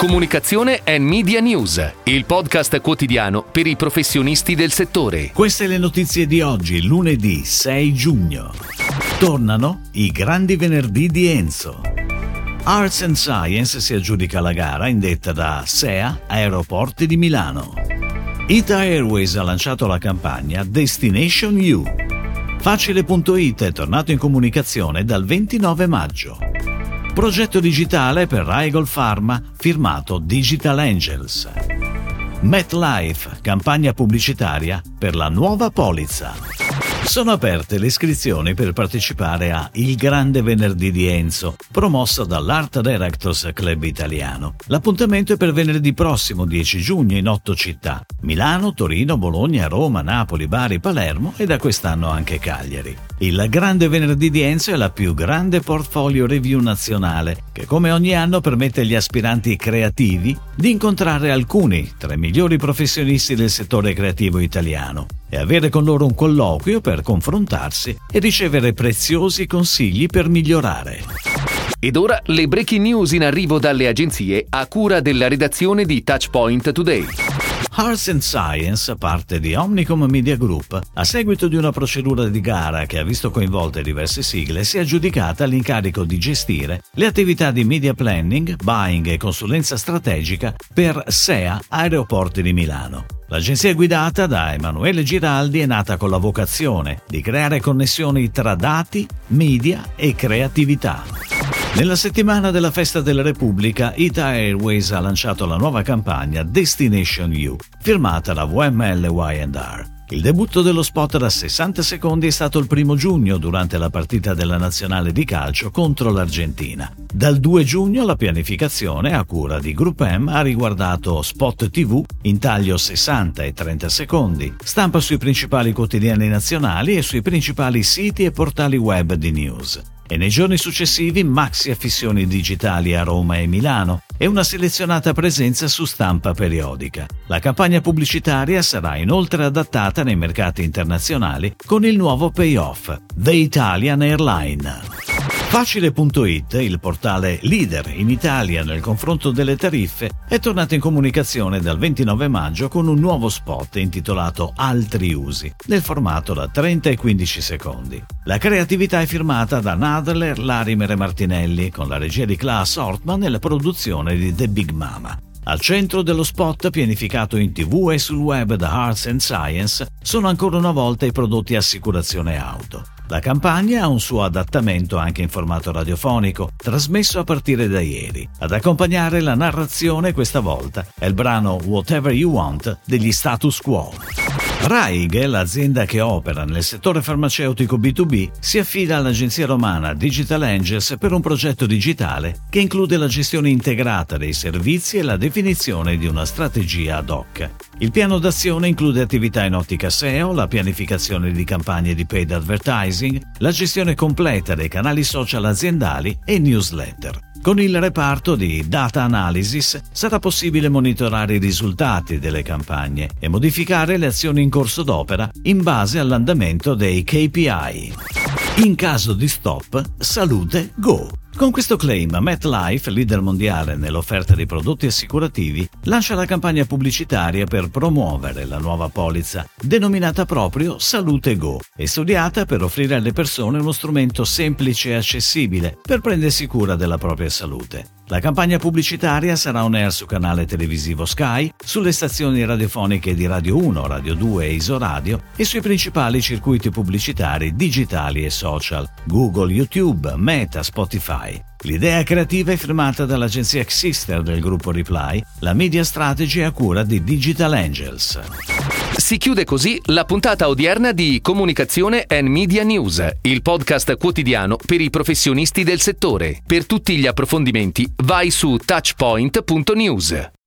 Comunicazione e Media News, il podcast quotidiano per i professionisti del settore. Queste le notizie di oggi, lunedì 6 giugno. Tornano i grandi venerdì di Enzo. Arts and Science si aggiudica la gara indetta da SEA Aeroporti di Milano. Ita Airways ha lanciato la campagna Destination U. Facile.it è tornato in comunicazione dal 29 maggio. Progetto digitale per Rigol Pharma firmato Digital Angels. MetLife, campagna pubblicitaria per la nuova polizza. Sono aperte le iscrizioni per partecipare a Il Grande Venerdì di Enzo, promosso dall'Art Directors Club Italiano. L'appuntamento è per venerdì prossimo 10 giugno in otto città: Milano, Torino, Bologna, Roma, Napoli, Bari, Palermo e da quest'anno anche Cagliari. Il Grande Venerdì di Enzo è la più grande portfolio review nazionale che come ogni anno permette agli aspiranti creativi di incontrare alcuni tra i migliori professionisti del settore creativo italiano e avere con loro un colloquio per confrontarsi e ricevere preziosi consigli per migliorare. Ed ora le breaking news in arrivo dalle agenzie a cura della redazione di Touchpoint Today. Arts and Science, parte di Omnicom Media Group, a seguito di una procedura di gara che ha visto coinvolte diverse sigle, si è aggiudicata l'incarico di gestire le attività di media planning, buying e consulenza strategica per SEA Aeroporti di Milano. L'agenzia guidata da Emanuele Giraldi è nata con la vocazione di creare connessioni tra dati, media e creatività. Nella settimana della Festa della Repubblica, Ita Airways ha lanciato la nuova campagna Destination U, firmata da WML Y&R. Il debutto dello spot da 60 secondi è stato il primo giugno durante la partita della nazionale di calcio contro l'Argentina. Dal 2 giugno la pianificazione a cura di Group M ha riguardato spot TV in taglio 60 e 30 secondi, stampa sui principali quotidiani nazionali e sui principali siti e portali web di news e nei giorni successivi maxi affissioni digitali a Roma e Milano e una selezionata presenza su stampa periodica. La campagna pubblicitaria sarà inoltre adattata nei mercati internazionali con il nuovo payoff, The Italian Airline. Facile.it, il portale leader in Italia nel confronto delle tariffe, è tornato in comunicazione dal 29 maggio con un nuovo spot intitolato Altri usi, nel formato da 30 e 15 secondi. La creatività è firmata da Nadler, Larimer e Martinelli, con la regia di Klaas Ortman e la produzione di The Big Mama. Al centro dello spot pianificato in tv e sul web da Arts and Science sono ancora una volta i prodotti assicurazione auto. La campagna ha un suo adattamento anche in formato radiofonico, trasmesso a partire da ieri. Ad accompagnare la narrazione questa volta è il brano Whatever You Want degli Status Quo. Raig, l'azienda che opera nel settore farmaceutico B2B, si affida all'agenzia romana Digital Angels per un progetto digitale che include la gestione integrata dei servizi e la definizione di una strategia ad hoc. Il piano d'azione include attività in ottica SEO, la pianificazione di campagne di paid advertising, la gestione completa dei canali social aziendali e newsletter. Con il reparto di Data Analysis sarà possibile monitorare i risultati delle campagne e modificare le azioni in corso d'opera in base all'andamento dei KPI. In caso di stop, salute Go. Con questo claim, MetLife, leader mondiale nell'offerta di prodotti assicurativi, lancia la campagna pubblicitaria per promuovere la nuova polizza, denominata proprio Salute Go, e studiata per offrire alle persone uno strumento semplice e accessibile per prendersi cura della propria salute. La campagna pubblicitaria sarà on air su canale televisivo Sky, sulle stazioni radiofoniche di Radio 1, Radio 2 e Isoradio e sui principali circuiti pubblicitari digitali e social, Google, YouTube, Meta, Spotify. L'idea creativa è firmata dall'agenzia Xister del gruppo Reply, la media strategy a cura di Digital Angels. Si chiude così la puntata odierna di Comunicazione and Media News, il podcast quotidiano per i professionisti del settore. Per tutti gli approfondimenti vai su touchpoint.news.